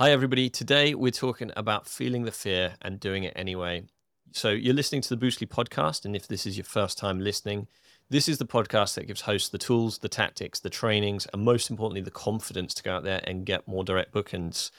Hi, everybody. Today we're talking about feeling the fear and doing it anyway. So, you're listening to the Boostly podcast. And if this is your first time listening, this is the podcast that gives hosts the tools, the tactics, the trainings, and most importantly, the confidence to go out there and get more direct bookings.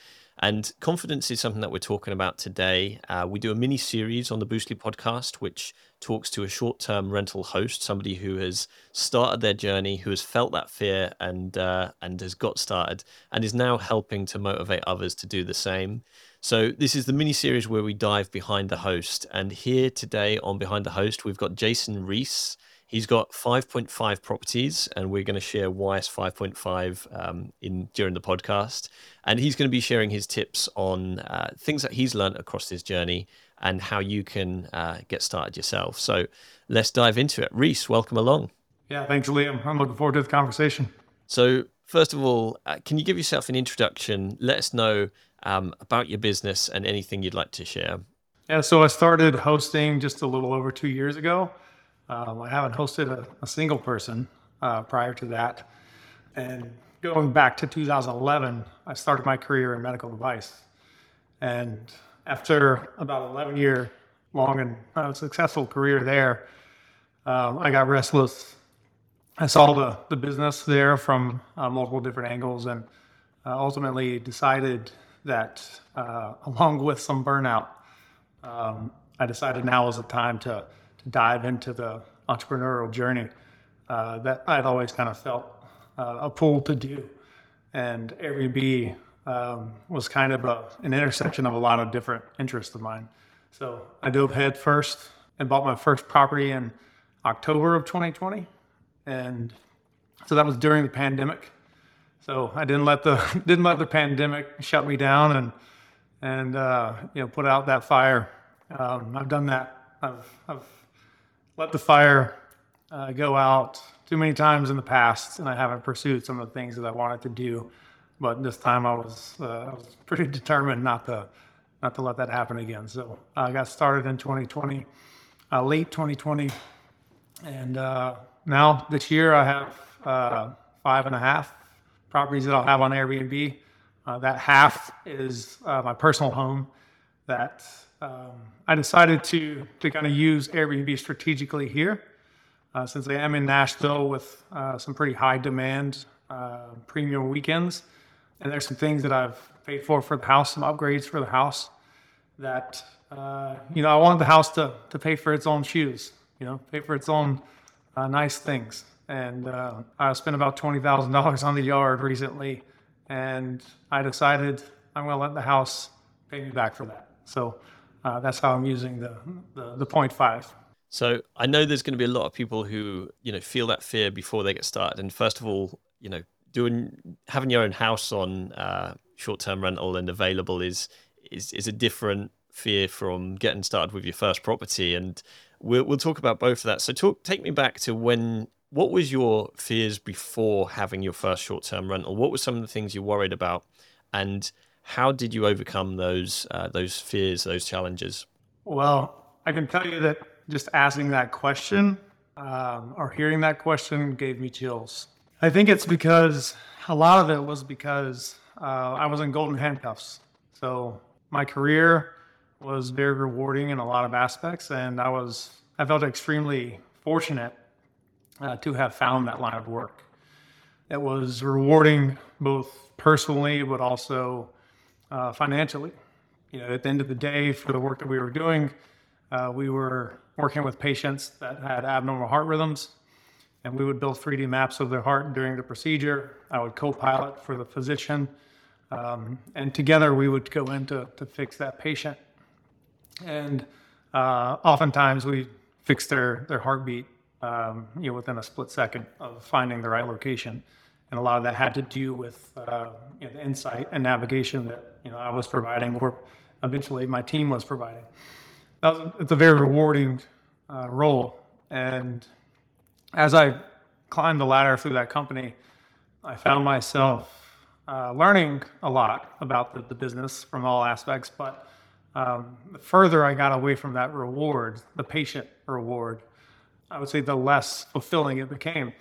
And confidence is something that we're talking about today. Uh, we do a mini series on the Boostly podcast, which talks to a short term rental host, somebody who has started their journey, who has felt that fear and, uh, and has got started, and is now helping to motivate others to do the same. So, this is the mini series where we dive behind the host. And here today on Behind the Host, we've got Jason Reece. He's got 5.5 properties, and we're going to share why it's 5.5 um, in during the podcast. And he's going to be sharing his tips on uh, things that he's learned across his journey and how you can uh, get started yourself. So let's dive into it. Reece, welcome along. Yeah, thanks, Liam. I'm looking forward to the conversation. So, first of all, uh, can you give yourself an introduction? Let us know um, about your business and anything you'd like to share. Yeah, so I started hosting just a little over two years ago. Um, I haven't hosted a, a single person uh, prior to that. And going back to 2011, I started my career in medical device. And after about 11 year long and uh, successful career there, um, I got restless. I saw the, the business there from uh, multiple different angles and uh, ultimately decided that, uh, along with some burnout, um, I decided now was the time to to dive into the entrepreneurial journey uh, that I'd always kind of felt uh, a pull to do. And Airbnb um, was kind of a, an intersection of a lot of different interests of mine. So I dove head first and bought my first property in October of 2020. And so that was during the pandemic. So I didn't let the didn't let the pandemic shut me down and and uh, you know put out that fire. Um, I've done that. I've I've let the fire uh, go out too many times in the past, and I haven't pursued some of the things that I wanted to do. But this time, I was uh, I was pretty determined not to not to let that happen again. So I got started in 2020, uh, late 2020, and uh, now this year I have uh, five and a half properties that I'll have on Airbnb. Uh, that half is my personal home that um, I decided to to kind of use Airbnb strategically here, uh, since I am in Nashville with uh, some pretty high demand uh, premium weekends, and there's some things that I've paid for for the house, some upgrades for the house that uh, you know I wanted the house to to pay for its own shoes, you know, pay for its own uh, nice things, and uh, I spent about twenty thousand dollars on the yard recently, and I decided I'm going to let the house pay me back for that. So uh, that's how I'm using the, the, the 0.5. So I know there's going to be a lot of people who, you know, feel that fear before they get started. And first of all, you know, doing having your own house on uh, short-term rental and available is is is a different fear from getting started with your first property. And we'll we'll talk about both of that. So talk take me back to when what was your fears before having your first short-term rental? What were some of the things you worried about? And how did you overcome those uh, those fears, those challenges? Well, I can tell you that just asking that question um, or hearing that question gave me chills. I think it's because a lot of it was because uh, I was in golden handcuffs. So my career was very rewarding in a lot of aspects, and I was I felt extremely fortunate uh, to have found that line of work. It was rewarding both personally, but also uh, financially. You know, at the end of the day, for the work that we were doing, uh, we were working with patients that had abnormal heart rhythms, and we would build 3D maps of their heart during the procedure. I would co-pilot for the physician, um, and together we would go in to, to fix that patient. And uh, oftentimes we fix their their heartbeat, um, you know, within a split second of finding the right location and a lot of that had to do with uh, you know, the insight and navigation that you know I was providing, or eventually my team was providing. That was, it's a very rewarding uh, role, and as I climbed the ladder through that company, I found myself uh, learning a lot about the, the, business from all aspects. But um, the further I got away from that reward, the patient reward, I would say the less fulfilling it became.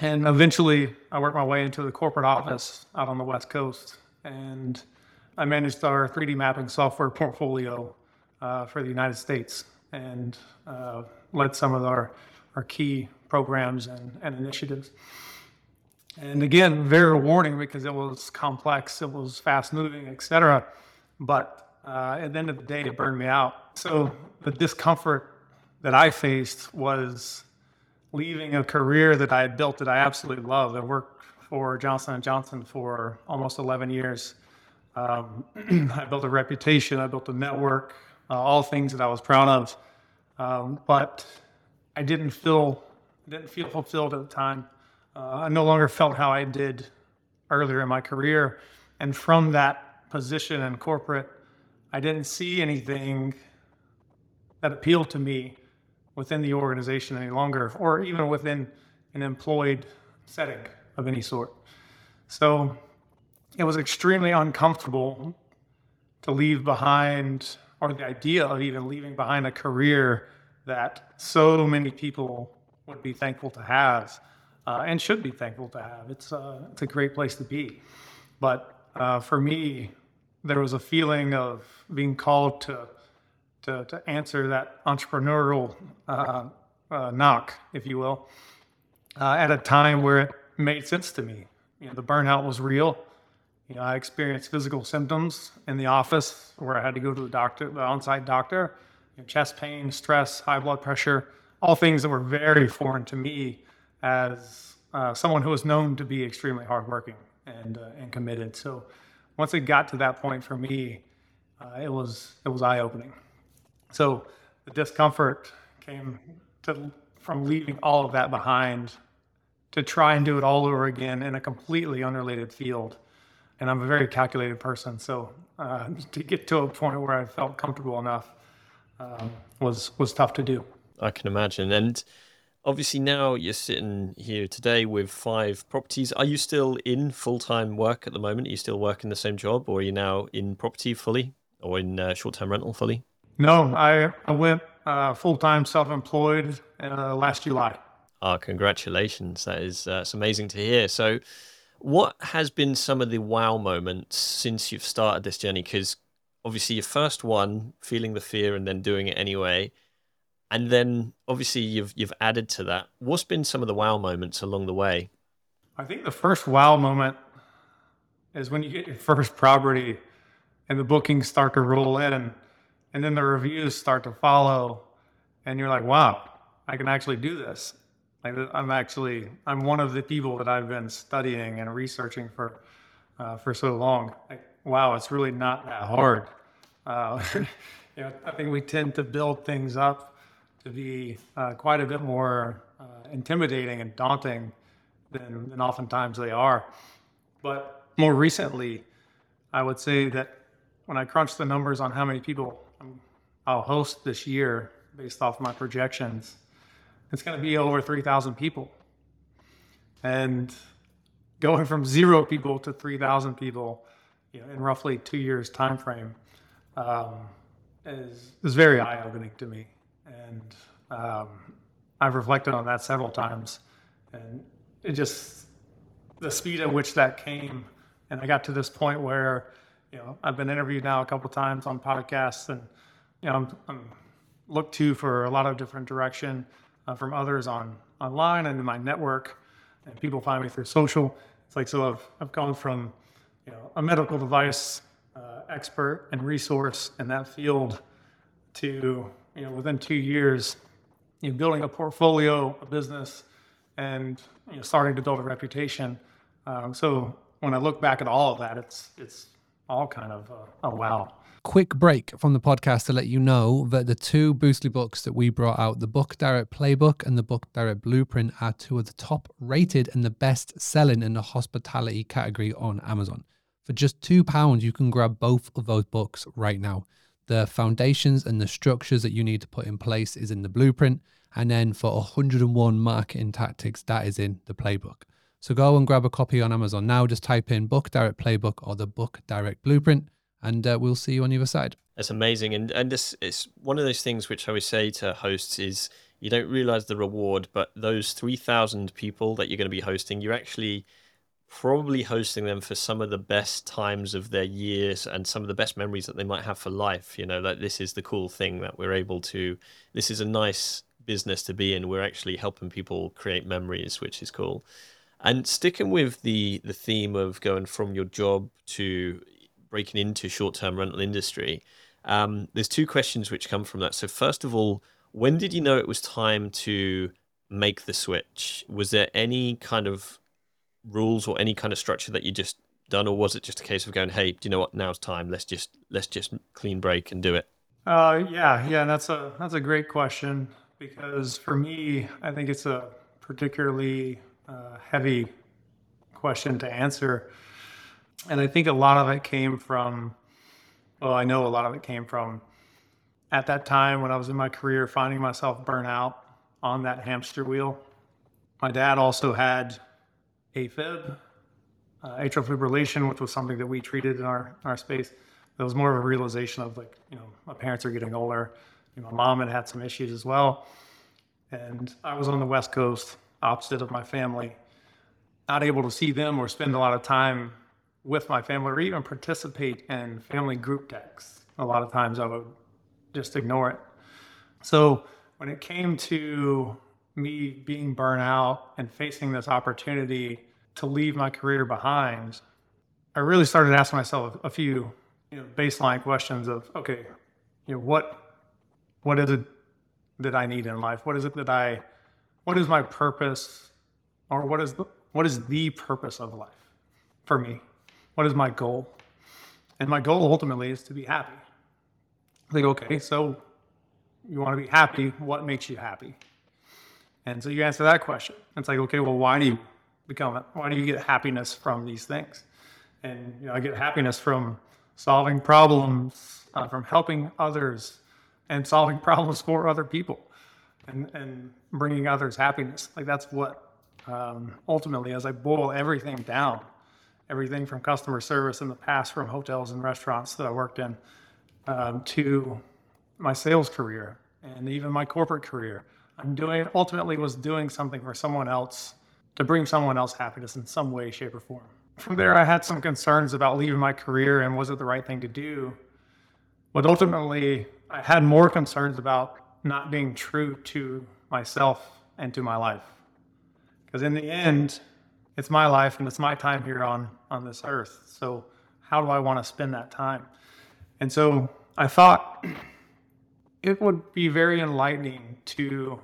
And eventually, I worked my way into the corporate office out on the West Coast. And I managed our 3D mapping software portfolio uh, for the United States and uh, led some of our, our key programs and, and initiatives. And again, very rewarding because it was complex, it was fast moving, et cetera. But uh, at the end of the day, it burned me out. So the discomfort that I faced was leaving a career that I had built that I absolutely love. I worked for Johnson & Johnson for almost 11 years. Um, I built a reputation, I built a network, uh, all things that I was proud of. Um, but I didn't feel didn't feel fulfilled at the time. Uh, I no longer felt how I did earlier in my career, and from that position in corporate, I didn't see anything that appealed to me within the organization any longer, or even within an employed setting of any sort. So it was extremely uncomfortable to leave behind, or the idea of even leaving behind a career that so many people would be thankful to have uh, and should be thankful to have. It's, uh, it's a great place to be. But uh, for me, there was a feeling of being called to, to, to answer that entrepreneurial uh, uh, knock, if you will, uh, at a time where it made sense to me. You know, the burnout was real. You know, I experienced physical symptoms in the office where I had to go to the doctor, the on-site doctor, you know, chest pain, stress, high blood pressure, all things that were very foreign to me as uh, someone who was known to be extremely hardworking and uh, and committed. So once it got to that point for me, uh, it was it was eye opening. So the discomfort came to from leaving all of that behind to try and do it all over again in a completely unrelated field. And I'm a very calculated person, so uh, to get to a point where I felt comfortable enough um, was was tough to do. I can imagine. And obviously now you're sitting here today with five properties. Are you still in full time work at the moment? Are you still working the same job, or are you now in property fully, or in uh, short term rental fully? No, I, I went uh, full time self employed uh, last July. Ah, congratulations! That is uh, it's amazing to hear. So, what has been some of the wow moments since you've started this journey? Because obviously, your first one, feeling the fear and then doing it anyway and then obviously you've you've added to that. What's been some of the wow moments along the way? I think the first wow moment is when you get your first property and the bookings start to roll in and then the reviews start to follow and you're like, wow, I can actually do this. Like I'm actually I'm one of the people that I've been studying and researching for uh, for so long. Like, wow, it's really not that hard. Uh, you know, I think we tend to build things up to be uh, quite a bit more uh, intimidating and daunting than, than oftentimes they are. But more recently, I would say that when I crunch the numbers on how many people I'll host this year based off my projections, it's going to be over 3,000 people. And going from zero people to 3,000 people you know, in roughly two years time frame um, is, is very eye-opening to me. And um, I've reflected on that several times, and it just the speed at which that came, and I got to this point where you know I've been interviewed now a couple times on podcasts, and you know I'm, I'm looked to for a lot of different direction uh, from others on online and in my network, and people find me through social. It's like so I've I've gone from you know a medical device uh, expert and resource in that field to you know, within two years, you know, building a portfolio, a business, and you know, starting to build a reputation. Um, so when I look back at all of that, it's it's all kind of a, a wow. Quick break from the podcast to let you know that the two Boostly books that we brought out, the Book Direct Playbook and the Book Direct Blueprint, are two of the top rated and the best selling in the hospitality category on Amazon. For just £2, you can grab both of those books right now. The foundations and the structures that you need to put in place is in the blueprint. And then for 101 marketing tactics, that is in the playbook. So go and grab a copy on Amazon now. Just type in Book Direct Playbook or the Book Direct Blueprint, and uh, we'll see you on the other side. That's amazing. And, and this is one of those things which I always say to hosts is you don't realize the reward, but those 3,000 people that you're going to be hosting, you're actually probably hosting them for some of the best times of their years and some of the best memories that they might have for life. You know, like this is the cool thing that we're able to, this is a nice business to be in. We're actually helping people create memories, which is cool. And sticking with the the theme of going from your job to breaking into short-term rental industry, um, there's two questions which come from that. So first of all, when did you know it was time to make the switch? Was there any kind of rules or any kind of structure that you just done, or was it just a case of going, "Hey, do you know what? Now's time. Let's just let's just clean break and do it." Uh, yeah, yeah, that's a that's a great question because for me, I think it's a particularly uh, heavy question to answer, and I think a lot of it came from. Well, I know a lot of it came from at that time when I was in my career, finding myself burnt out on that hamster wheel. My dad also had AFib, uh, atrial fibrillation, which was something that we treated in our, our space. There was more of a realization of like, you know, my parents are getting older. You know, my mom had had some issues as well. And I was on the West Coast, opposite of my family, not able to see them or spend a lot of time with my family or even participate in family group texts. A lot of times I would just ignore it. So when it came to me being burnt out and facing this opportunity to leave my career behind, I really started asking myself a few you know, baseline questions of, okay, you know, what what is it that I need in life? What is it that I what is my purpose or what is the, what is the purpose of life for me? What is my goal? And my goal ultimately is to be happy. I think, okay, so you want to be happy. What makes you happy? And so you answer that question. It's like, okay, well, why do you become, why do you get happiness from these things? And, you know, I get happiness from solving problems, uh, from helping others and solving problems for other people and, and bringing others happiness. Like that's what, um, ultimately, as I boil everything down, everything from customer service in the past, from hotels and restaurants that I worked in, um, to my sales career and even my corporate career. I'm doing ultimately was doing something for someone else to bring someone else happiness in some way, shape, or form. From there, I had some concerns about leaving my career and was it the right thing to do. But ultimately, I had more concerns about not being true to myself and to my life. Because in the end, it's my life and it's my time here on, on this earth. So, how do I want to spend that time? And so I thought it would be very enlightening to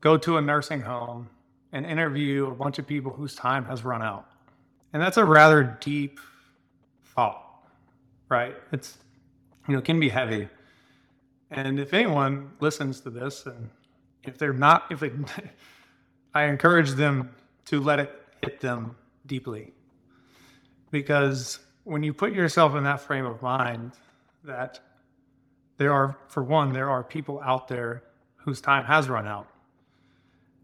go to a nursing home and interview a bunch of people whose time has run out. And that's a rather deep thought, right? It's, you know, it can be heavy. And if anyone listens to this and if they're not, if they, I encourage them to let it hit them deeply. Because when you put yourself in that frame of mind, that there are, for one, there are people out there whose time has run out.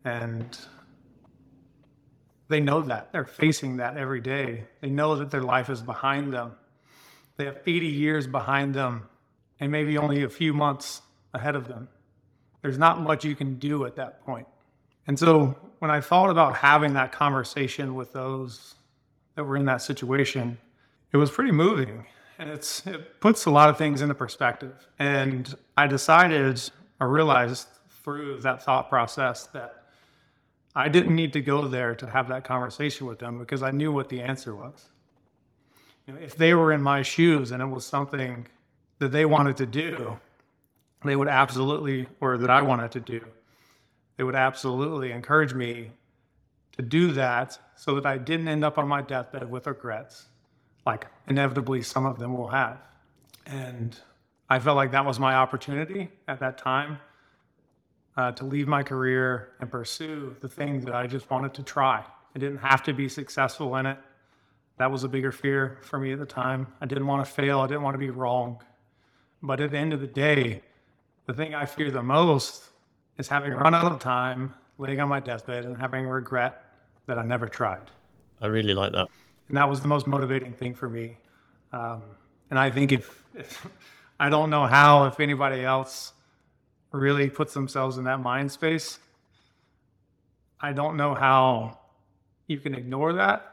And they know that. They're facing that every day. They know that their life is behind them. They have 80 years behind them and maybe only a few months ahead of them. There's not much you can do at that point. And so when I thought about having that conversation with those that were in that situation, it was pretty moving and it's it puts a lot of things into perspective. And I decided, I realized through that thought process that I didn't need to go there to have that conversation with them because I knew what the answer was. You know, if they were in my shoes and it was something that they wanted to do, they would absolutely, or that I wanted to do, they would absolutely encourage me to do that so that I didn't end up on my deathbed with regrets like inevitably some of them will have. And I felt like that was my opportunity at that time uh, to leave my career and pursue the thing that I just wanted to try. I didn't have to be successful in it. That was a bigger fear for me at the time. I didn't want to fail, I didn't want to be wrong. But at the end of the day, the thing I fear the most is having run out of time, laying on my deathbed, and having regret that I never tried. I really like that and that was the most motivating thing for me. Um, and I think if, if I don't know how if anybody else really puts themselves in that mind space, I don't know how you can ignore that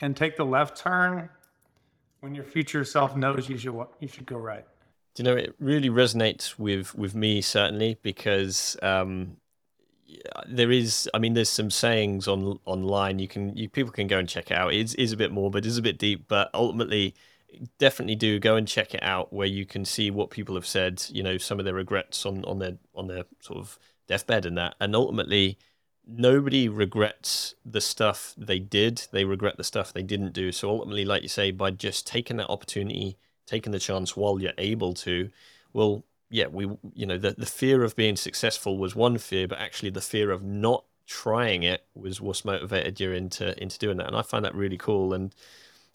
and take the left turn when your future self knows you should you should go right. Do you know it really resonates with with me certainly because um, there is I mean there's some sayings on online you can you people can go and check it out. It is a bit more, but it is a bit deep. But ultimately, definitely do go and check it out where you can see what people have said. You know some of their regrets on on their on their sort of deathbed and that, and ultimately nobody regrets the stuff they did. They regret the stuff they didn't do. So ultimately, like you say, by just taking that opportunity, taking the chance while you're able to, well, yeah, we, you know, the, the fear of being successful was one fear, but actually the fear of not trying it was what's motivated you into into doing that. And I find that really cool. And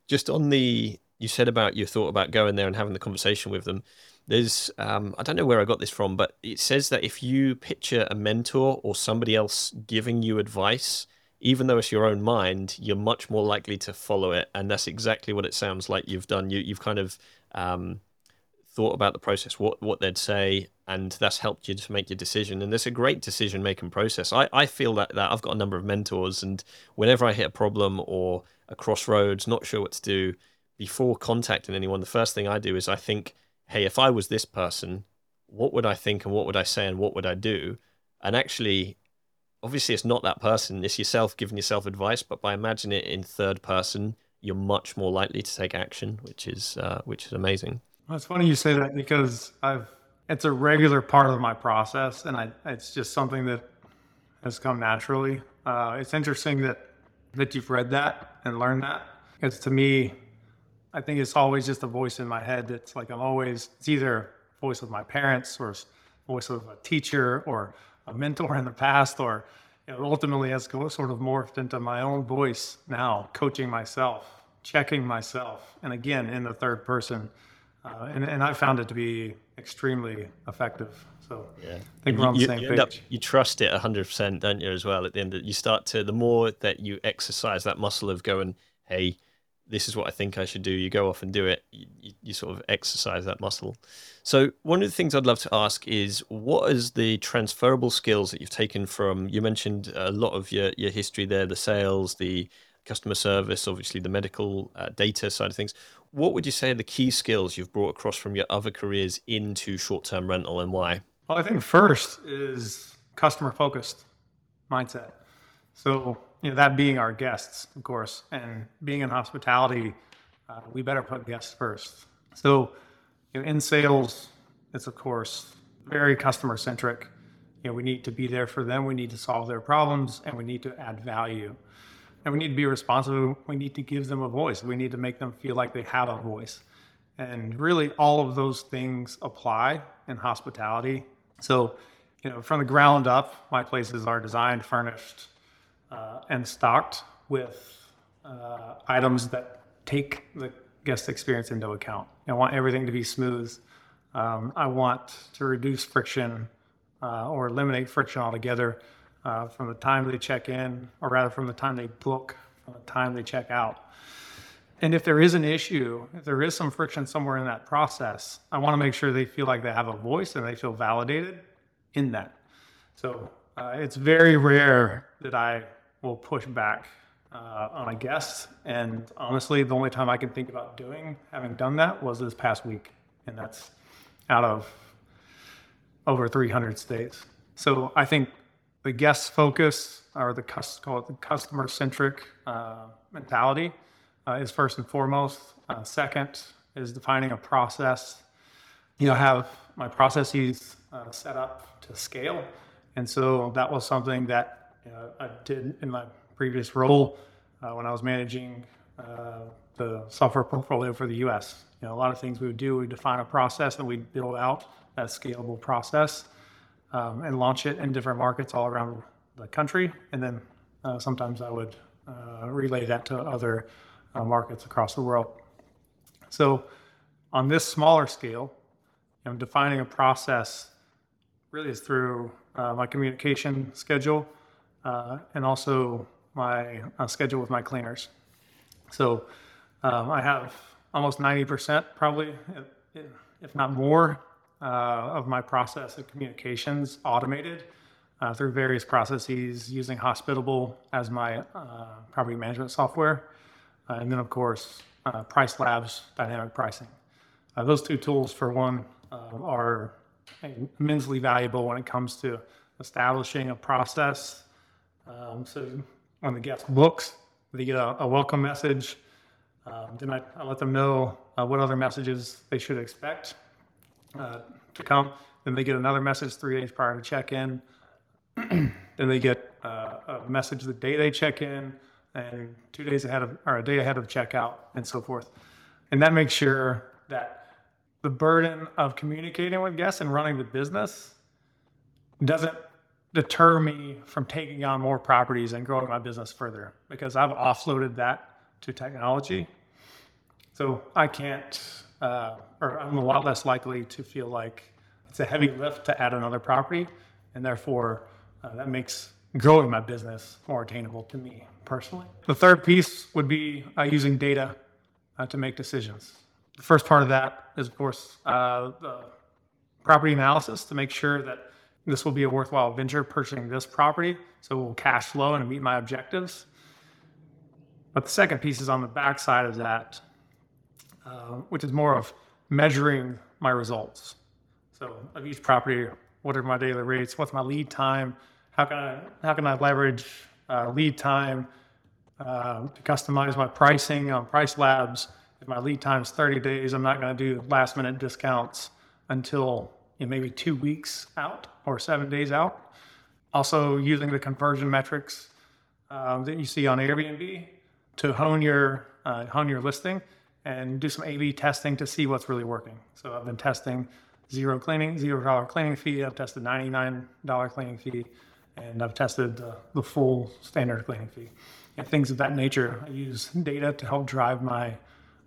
just on the, you said about your thought about going there and having the conversation with them there's um, I don't know where I got this from, but it says that if you picture a mentor or somebody else giving you advice, even though it's your own mind, you're much more likely to follow it, and that's exactly what it sounds like you've done. You you've kind of um, thought about the process, what what they'd say, and that's helped you to make your decision. And there's a great decision making process. I, I feel that that I've got a number of mentors, and whenever I hit a problem or a crossroads, not sure what to do, before contacting anyone, the first thing I do is I think hey, if I was this person, what would I think and what would I say and what would I do? And actually, obviously, it's not that person, it's yourself giving yourself advice, but by imagining it in third person, you're much more likely to take action, which is uh, which is amazing. Well, it's funny you say that because I've it's a regular part of my process, and I it's just something that has come naturally. Uh, it's interesting that that you've read that and learned that. Because to me, I think it's always just a voice in my head. It's like I'm always, it's either voice of my parents or voice of a teacher or a mentor in the past, or know, ultimately has sort of morphed into my own voice now, coaching myself, checking myself, and again in the third person. Uh, and, and I found it to be extremely effective. So yeah. I think we're on the you, same you page. Up, you trust it 100%, don't you, as well? At the end, of, you start to, the more that you exercise that muscle of going, hey, this is what I think I should do. You go off and do it. You, you, sort of exercise that muscle. So one of the things I'd love to ask is, what is the transferable skills that you've taken from? You mentioned a lot of your your history there, the sales, the customer service, obviously the medical uh, data side of things. What would you say are the key skills you've brought across from your other careers into short term rental, and why? Well, I think first is customer focused mindset. So you know, that being our guests, of course, and being in hospitality, uh, we better put guests first. So, you know, in sales, it's of course very customer centric. You know, we need to be there for them. We need to solve their problems, and we need to add value. And we need to be responsive. We need to give them a voice. We need to make them feel like they have a voice. And really, all of those things apply in hospitality. So, you know, from the ground up, my places are designed, furnished, uh, and stocked with uh, items that take the guest experience into account. I want everything to be smooth. Um, I want to reduce friction uh, or eliminate friction altogether uh, from the time they check in, or rather from the time they book, from the time they check out. And if there is an issue, if there is some friction somewhere in that process, I want to make sure they feel like they have a voice and they feel validated in that. So uh, it's very rare that I will push back uh, on a guest. And honestly, the only time I can think about doing, having done that, was this past week. And that's out of over 300 states. So I think the guest focus or the call it the customer centric uh, mentality uh, is first and foremost. Uh, second is defining a process. You know, have my processes uh, set up to scale. And so that was something that you know, I did in my previous role uh, when I was managing uh, the software portfolio for the U.S. You know, a lot of things we would do, we define a process and we build out that scalable process um, and launch it in different markets all around the country. And then uh, sometimes I would uh, relay that to other uh, markets across the world. So on this smaller scale, you know, defining a process really is through uh, my communication schedule uh, and also my uh, schedule with my cleaners. So um, I have almost 90% probably, if not more, of my process of communications automated uh, through various processes using Hospitable as my uh, property management software. Uh, and then, of course, uh, Price Labs dynamic pricing. Uh, those two tools, for one, uh, are immensely valuable when it comes to establishing a process. Um, so when the guest books, they get a, a welcome message. Um, then I, I, let them know uh, what other messages they should expect uh, to come. Then they get another message three days prior to check in. then they get uh, a message the day they check in and two days ahead of or a day ahead of checkout and so forth. And that makes sure that the burden of communicating with guests and running the business doesn't deter me from taking on more properties and growing my business further because I've offloaded that to technology. So I can't, uh, or I'm a lot less likely to feel like it's a heavy lift to add another property. And therefore, uh, that makes growing my business more attainable to me personally. The third piece would be uh, using data uh, to make decisions. The first part of that is, of course, uh, the property analysis to make sure that this will be a worthwhile venture purchasing this property, so it will cash flow and meet my objectives. But the second piece is on the backside of that, uh, which is more of measuring my results. So of each property, what are my daily rates? What's my lead time? How can I how can I leverage uh, lead time uh, to customize my pricing on Price Labs? If my lead time is 30 days, I'm not going to do last minute discounts until you know, maybe two weeks out or seven days out. Also, using the conversion metrics um, that you see on Airbnb to hone your uh, hone your listing and do some A/B testing to see what's really working. So I've been testing zero cleaning, zero dollar cleaning fee. I've tested ninety nine dollar cleaning fee, and I've tested uh, the full standard cleaning fee. And things of that nature. I use data to help drive my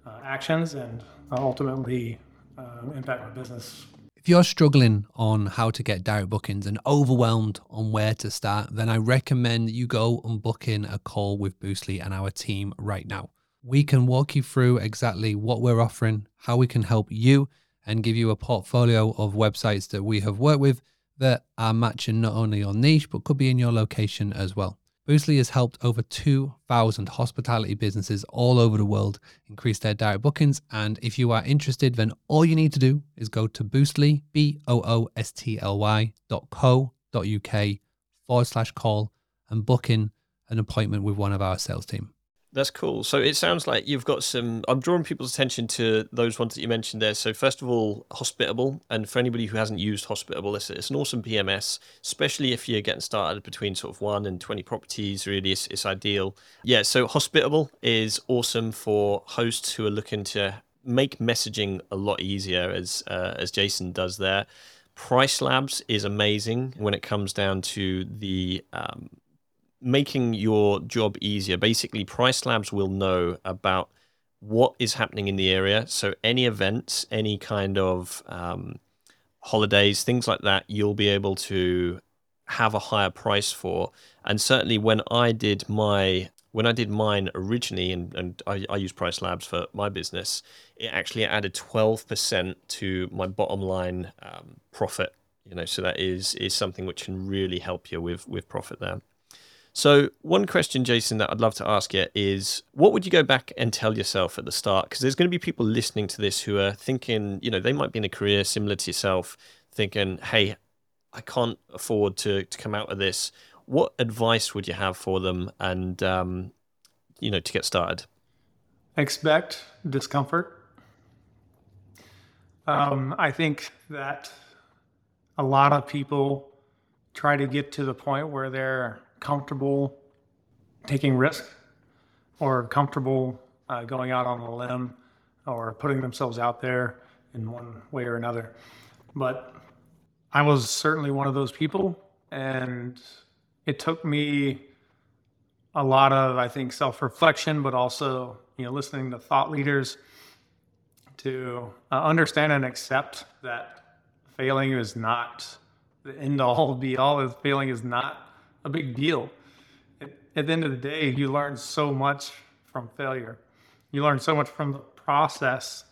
uh, actions and ultimately uh, impact my business if you're struggling on how to get direct bookings and overwhelmed on where to start, then I recommend you go and book in a call with Boostly and our team right now. We can walk you through exactly what we're offering, how we can help you, and give you a portfolio of websites that we have worked with that are matching not only your niche, but could be in your location as well. Boostly has helped over 2,000 hospitality businesses all over the world increase their direct bookings. And if you are interested, then all you need to do is go to Boostly, B O O S T L Y dot co dot UK forward slash call and book in an appointment with one of our sales team. That's cool. So it sounds like you've got some. I'm drawing people's attention to those ones that you mentioned there. So first of all, Hospitable, and for anybody who hasn't used Hospitable, it's, it's an awesome PMS, especially if you're getting started between sort of one and twenty properties. Really, it's, it's ideal. Yeah. So Hospitable is awesome for hosts who are looking to make messaging a lot easier, as uh, as Jason does there. Price Labs is amazing when it comes down to the um, making your job easier. Basically, Price Labs will know about what is happening in the area. So any events, any kind of um, holidays, things like that, you'll be able to have a higher price for. And certainly when I did my when I did mine originally, and, and I, I use Price Labs for my business, it actually added 12% to my bottom line um, profit. You know, so that is is something which can really help you with with profit there. So, one question, Jason, that I'd love to ask you is what would you go back and tell yourself at the start? Because there's going to be people listening to this who are thinking, you know, they might be in a career similar to yourself, thinking, hey, I can't afford to, to come out of this. What advice would you have for them and, um, you know, to get started? Expect discomfort. Um, I think that a lot of people try to get to the point where they're comfortable taking risk or comfortable uh, going out on a limb or putting themselves out there in one way or another. But I was certainly one of those people, and it took me a lot of, I think, self reflection, but also, you know, listening to thought leaders to uh, understand and accept that failing is not the end all be all. Failing is not a big deal. At, at the end of the day, you learn so much from failure. You learn so much from the process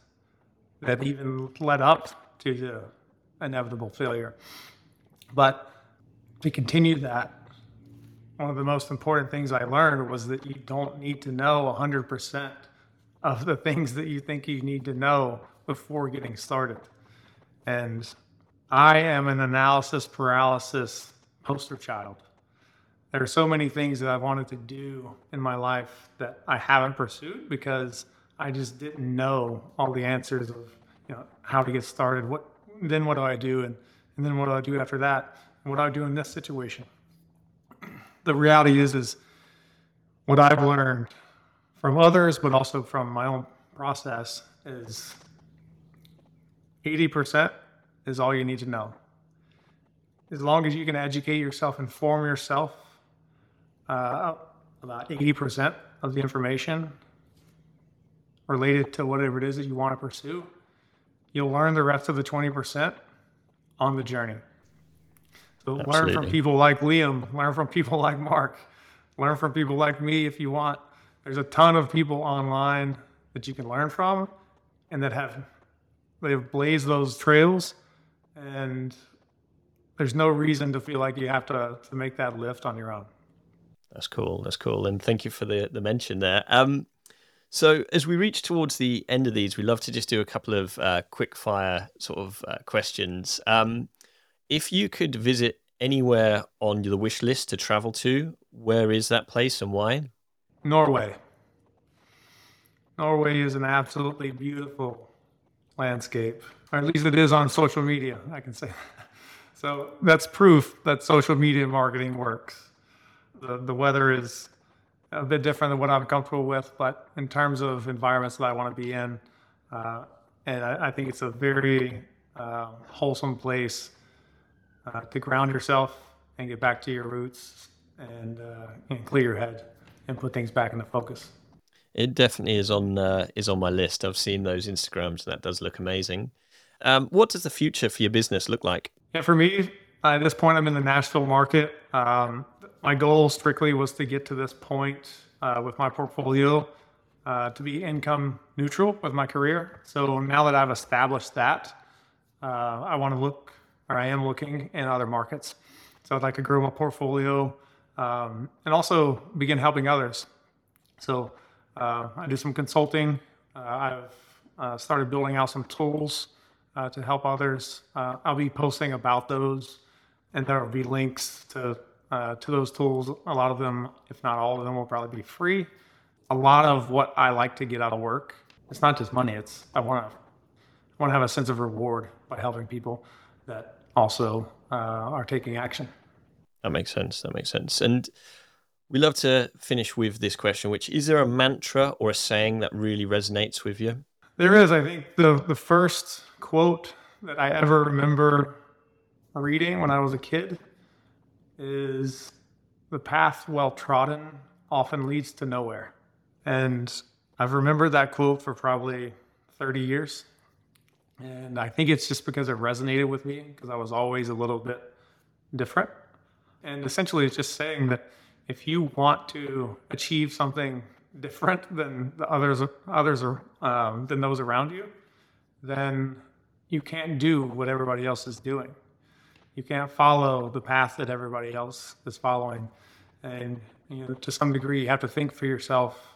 that even led up to the inevitable failure. But to continue that, one of the most important things I learned was that you don't need to know 100% of the things that you think you need to know before getting started. And I am an analysis paralysis poster child. There are so many things that I've wanted to do in my life that I haven't pursued because I just didn't know all the answers of you know how to get started. What then? What do I do? And and then what do I do after that? And what do I do in this situation? The reality is, is what I've learned from others, but also from my own process, is 80% is all you need to know. As long as you can educate yourself, inform yourself uh, about 80% of the information related to whatever it is that you want to pursue, you'll learn the rest of the 20% on the journey. So Absolutely. learn from people like Liam, learn from people like Mark, learn from people like me if you want. There's a ton of people online that you can learn from and that have they've blazed those trails and there's no reason to feel like you have to to make that lift on your own. That's cool. That's cool. And thank you for the the mention there. Um so, as we reach towards the end of these, we love to just do a couple of uh, quick fire sort of uh, questions. Um, if you could visit anywhere on the wish list to travel to, where is that place and why? Norway. Norway is an absolutely beautiful landscape, or at least it is on social media, I can say. So that's proof that social media marketing works. The, the weather is a bit different than what I'm comfortable with, but in terms of environments that I want to be in, uh, and I, I, think it's a very uh, wholesome place uh, to ground yourself and get back to your roots and, uh, and clear your head and put things back into focus. It definitely is on uh, is on my list. I've seen those Instagrams, and that does look amazing. Um, what does the future for your business look like? Yeah, for me, at this point, I'm in the Nashville market. Um, my goal strictly was to get to this point uh, with my portfolio uh, to be income neutral with my career. So now that I've established that, uh, I want to look, or I am looking in other markets. So I'd like to grow my portfolio um, and also begin helping others. So uh, I do some consulting. Uh, I've uh, started building out some tools to help others. I'll be posting about those, and there will be links to uh, to those tools. A lot of them, if not all of them, will probably be free. A lot of what I like to get out of work, it's not just money. It's I want to I want to have a sense of reward by helping people that also uh, are taking action. That makes sense. That makes sense. And we love to finish with this question, which is there a mantra or a saying that really resonates with you? There is. I think the the first quote that I ever remember reading when I was a kid is the path well trodden often leads to nowhere. And I've remembered that quote for probably 30 years. And I think it's just because it resonated with me because I was always a little bit different. And essentially, it's just saying that if you want to achieve something different than the others, others are, um, than those around you, then you can't do what everybody else is doing. You can't follow the path that everybody else is following. And you know, to some degree, you have to think for yourself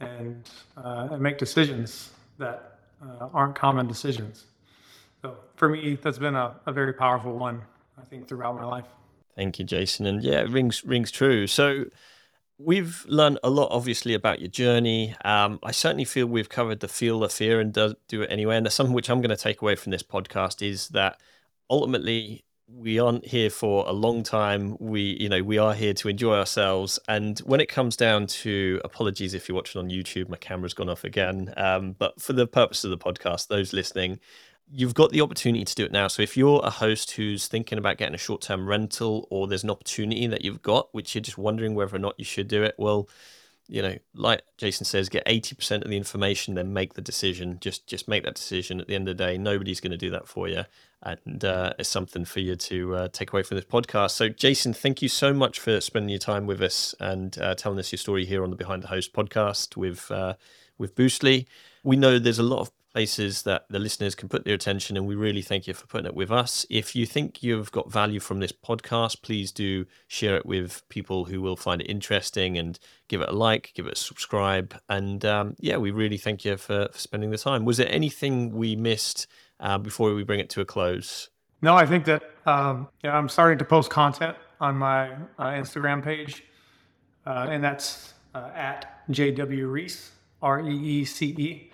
and, uh, and make decisions that uh, aren't common decisions. So for me, that's been a, a very powerful one, I think, throughout my life. Thank you, Jason. And yeah, it rings rings true. So we've learned a lot, obviously, about your journey. Um, I certainly feel we've covered the feel the fear and do, do it anyway. And something which I'm going to take away from this podcast is that ultimately we aren't here for a long time. We, you know, we are here to enjoy ourselves. And when it comes down to apologies if you're watching on YouTube, my camera's gone off again. Um, but for the purpose of the podcast, those listening, you've got the opportunity to do it now. So if you're a host who's thinking about getting a short-term rental, or there's an opportunity that you've got, which you're just wondering whether or not you should do it, well, you know, like Jason says, get 80% of the information, then make the decision. Just just make that decision. At the end of the day, nobody's going to do that for you. And uh, it's something for you to uh, take away from this podcast. So, Jason, thank you so much for spending your time with us and uh, telling us your story here on the Behind the Host podcast with uh, with Boostly. We know there's a lot of places that the listeners can put their attention. And we really thank you for putting it with us. If you think you've got value from this podcast, please do share it with people who will find it interesting and give it a like, give it a subscribe. And um, yeah, we really thank you for, for, spending the time. Was there anything we missed uh, before we bring it to a close? No, I think that um, yeah, I'm starting to post content on my uh, Instagram page, uh, and that's uh, at JW Reece, R E E C E.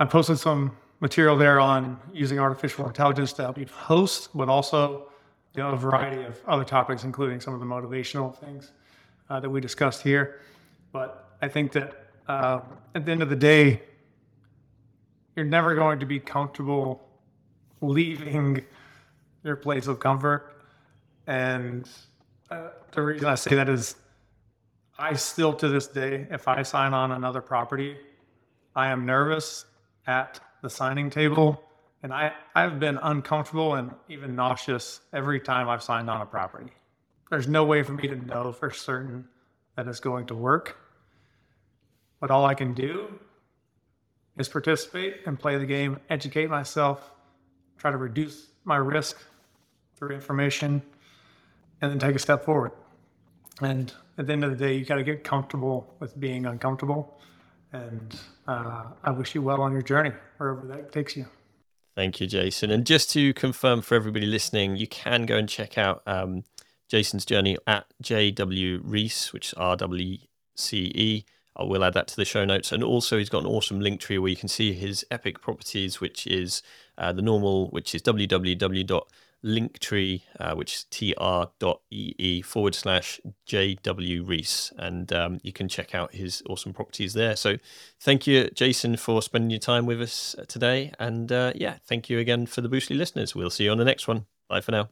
I posted some material there on using artificial intelligence to help you host, but also you know, a variety of other topics, including some of the motivational things uh, that we discussed here. But I think that uh, at the end of the day, you're never going to be comfortable leaving your place of comfort. And uh, the reason I say that is I still, to this day, if I sign on another property, I am nervous at the signing table. And I, I've been uncomfortable and even nauseous every time I've signed on a property. There's no way for me to know for certain that it's going to work. But all I can do is participate and play the game, educate myself, try to reduce my risk through information, and then take a step forward. And at the end of the day, you got to get comfortable with being uncomfortable and uh, I wish you well on your journey, wherever that takes you. Thank you, Jason. And just to confirm for everybody listening, you can go and check out um, Jason's journey at JW Reece, which is R W C E. I will add that to the show notes. And also, he's got an awesome link tree where you can see his epic properties, which is uh, the normal, which is www linktree, uh, which is tr.ee forward slash JW Reece. And um, you can check out his awesome properties there. So thank you, Jason, for spending your time with us today. And uh, yeah, thank you again for the Boostly listeners. We'll see you on the next one. Bye for now.